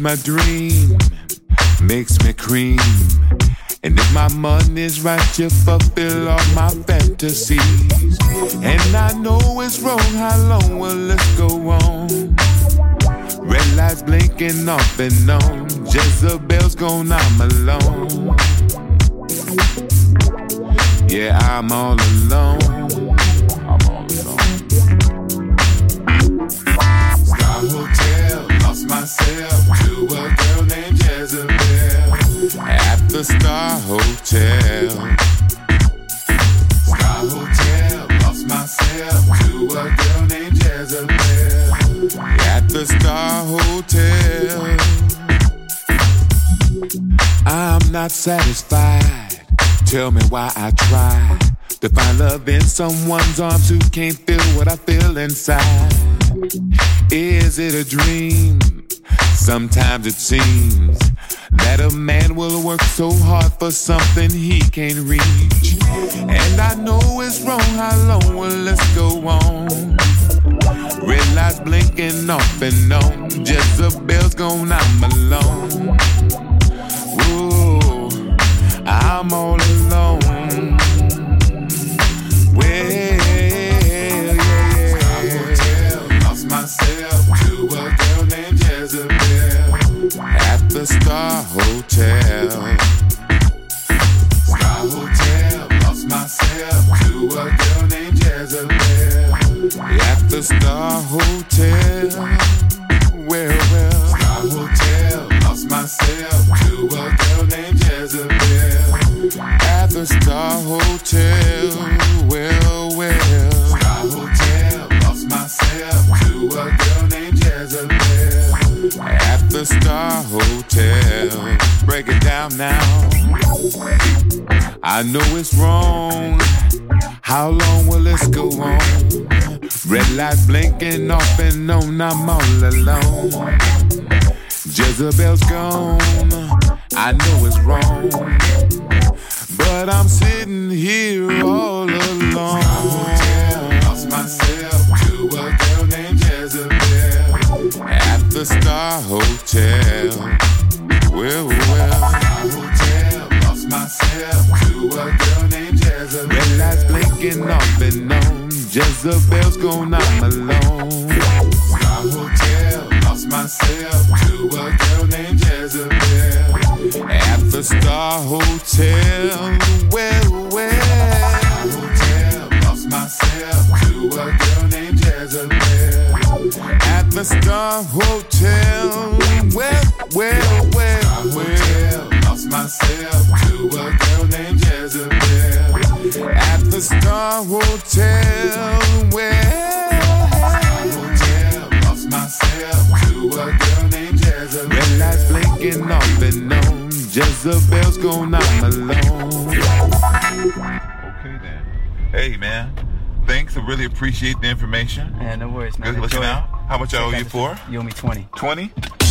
My dream, makes me cream. And if my money's right, you fulfill all my fantasies. And I know it's wrong, how long will this go on? Red lights blinking off and on. Jezebel's gone, I'm alone. Yeah, I'm all alone. The Star Hotel. Star Hotel, lost myself to a girl named Jezebel at the Star Hotel. I'm not satisfied. Tell me why I try to find love in someone's arms who can't feel what I feel inside. Is it a dream? Sometimes it seems that a man will work so hard for something he can't reach. And I know it's wrong, how long will this go on? Red lights blinking off and on. Jezebel's gone, I'm alone. Ooh, I'm all alone. Well, yeah, yeah. Lost myself to a girl named Jezebel at the Star Hotel. Star Hotel, lost myself to a girl named Jezebel at the Star Hotel. Well, Star Hotel, lost myself to a girl named Jezebel at the Star Hotel. Star Hotel. Break it down now. I know it's wrong. How long will this go on? Red lights blinking off and on, I'm all alone. Jezebel's gone, I know it's wrong. But I'm sitting here all alone. The Star Hotel. Well, well, Star Hotel, lost myself to a girl named Jezebel. Red lights blinking off and on. Jezebel's gone, I'm alone. Star Hotel, lost myself to a girl named Jezebel at the Star Hotel. Star Hotel. Well, well, well, Star Hotel, lost myself to a girl named Jezebel at the Star Hotel. Well, Star Hotel, lost myself to a girl named Jezebel. Red lights blinking off and on. Jezebel's gone, I'm alone. Okay then. Hey man, thanks. I really appreciate the information. Yeah, no worries, man. Good looking out. How much I owe you for? You owe me 20. 20?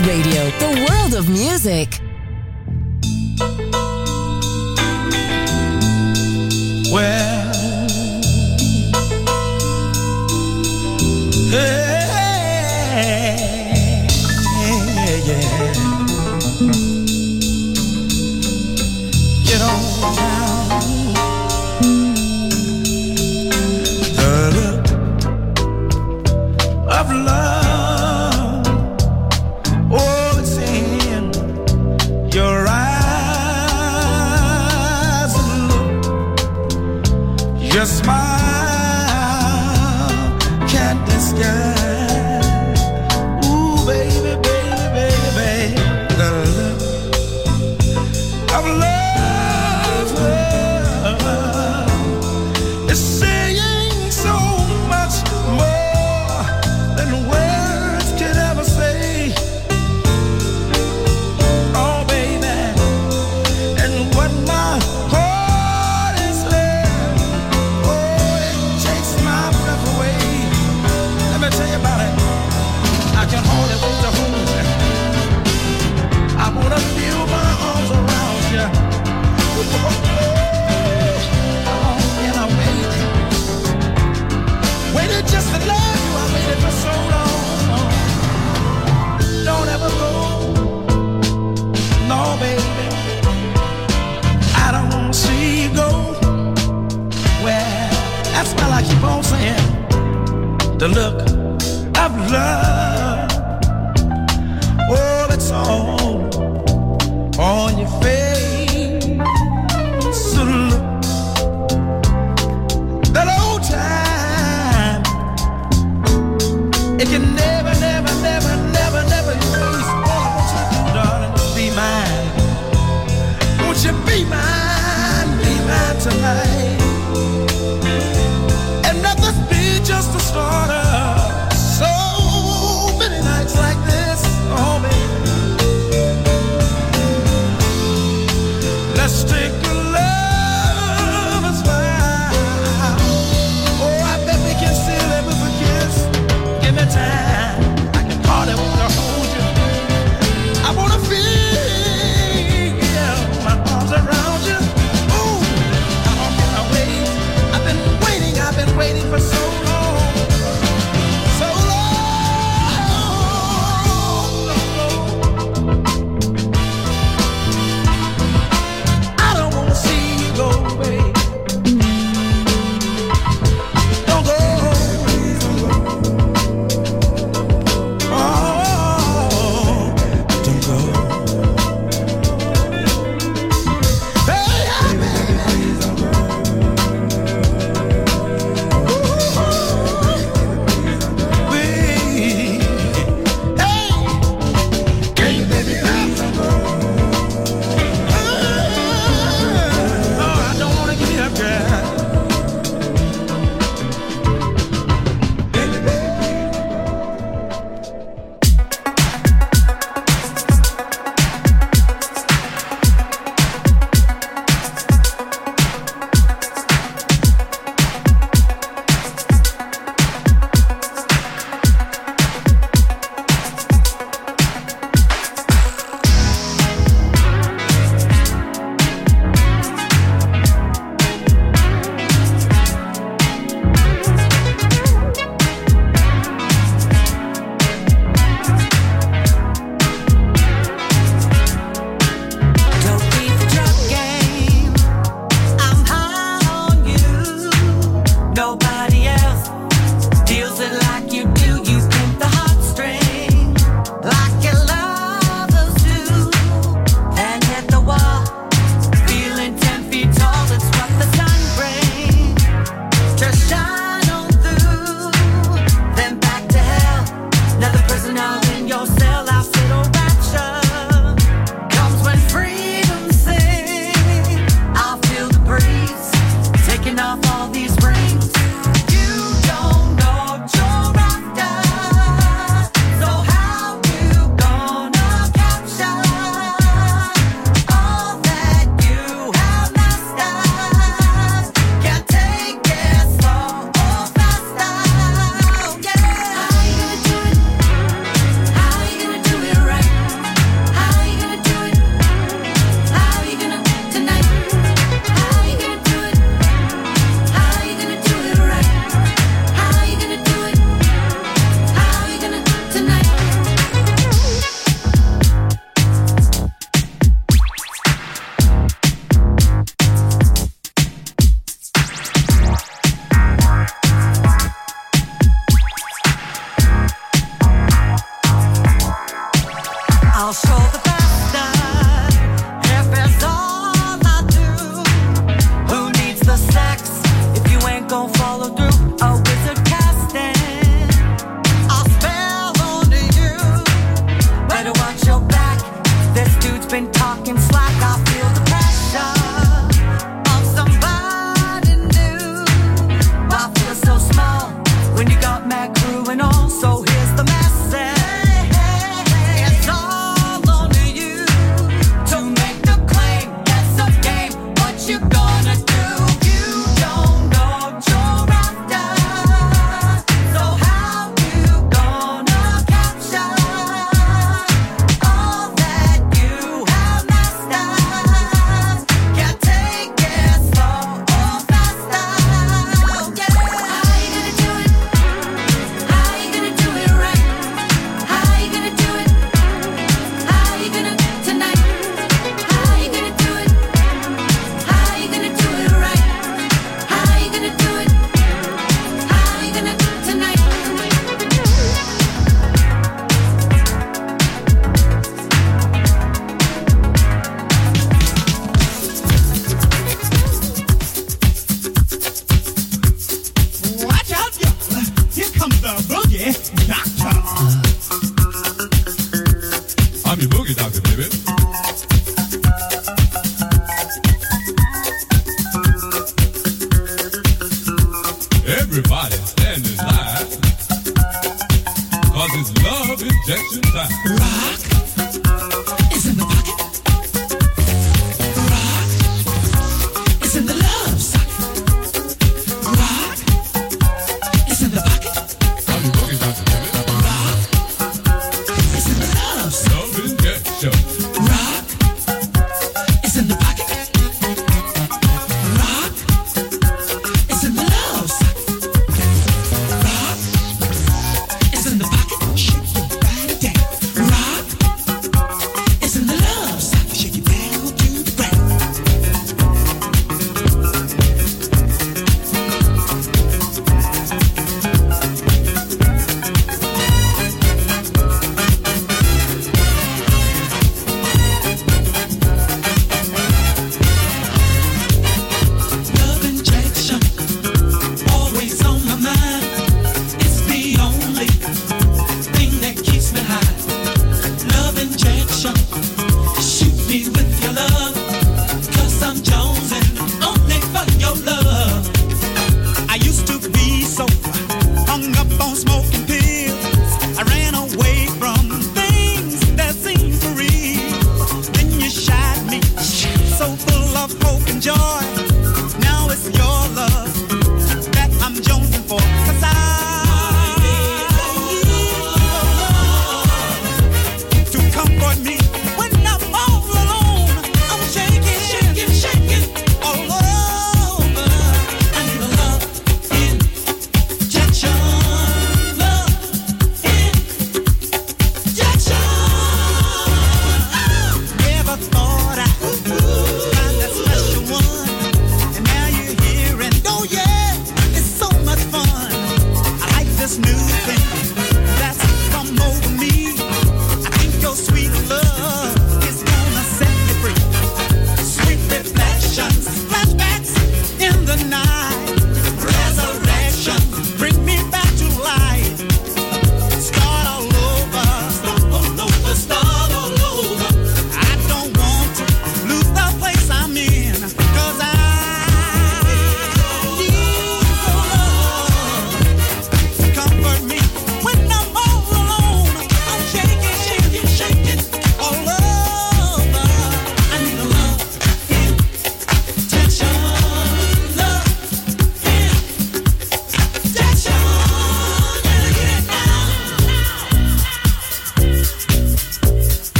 Radio.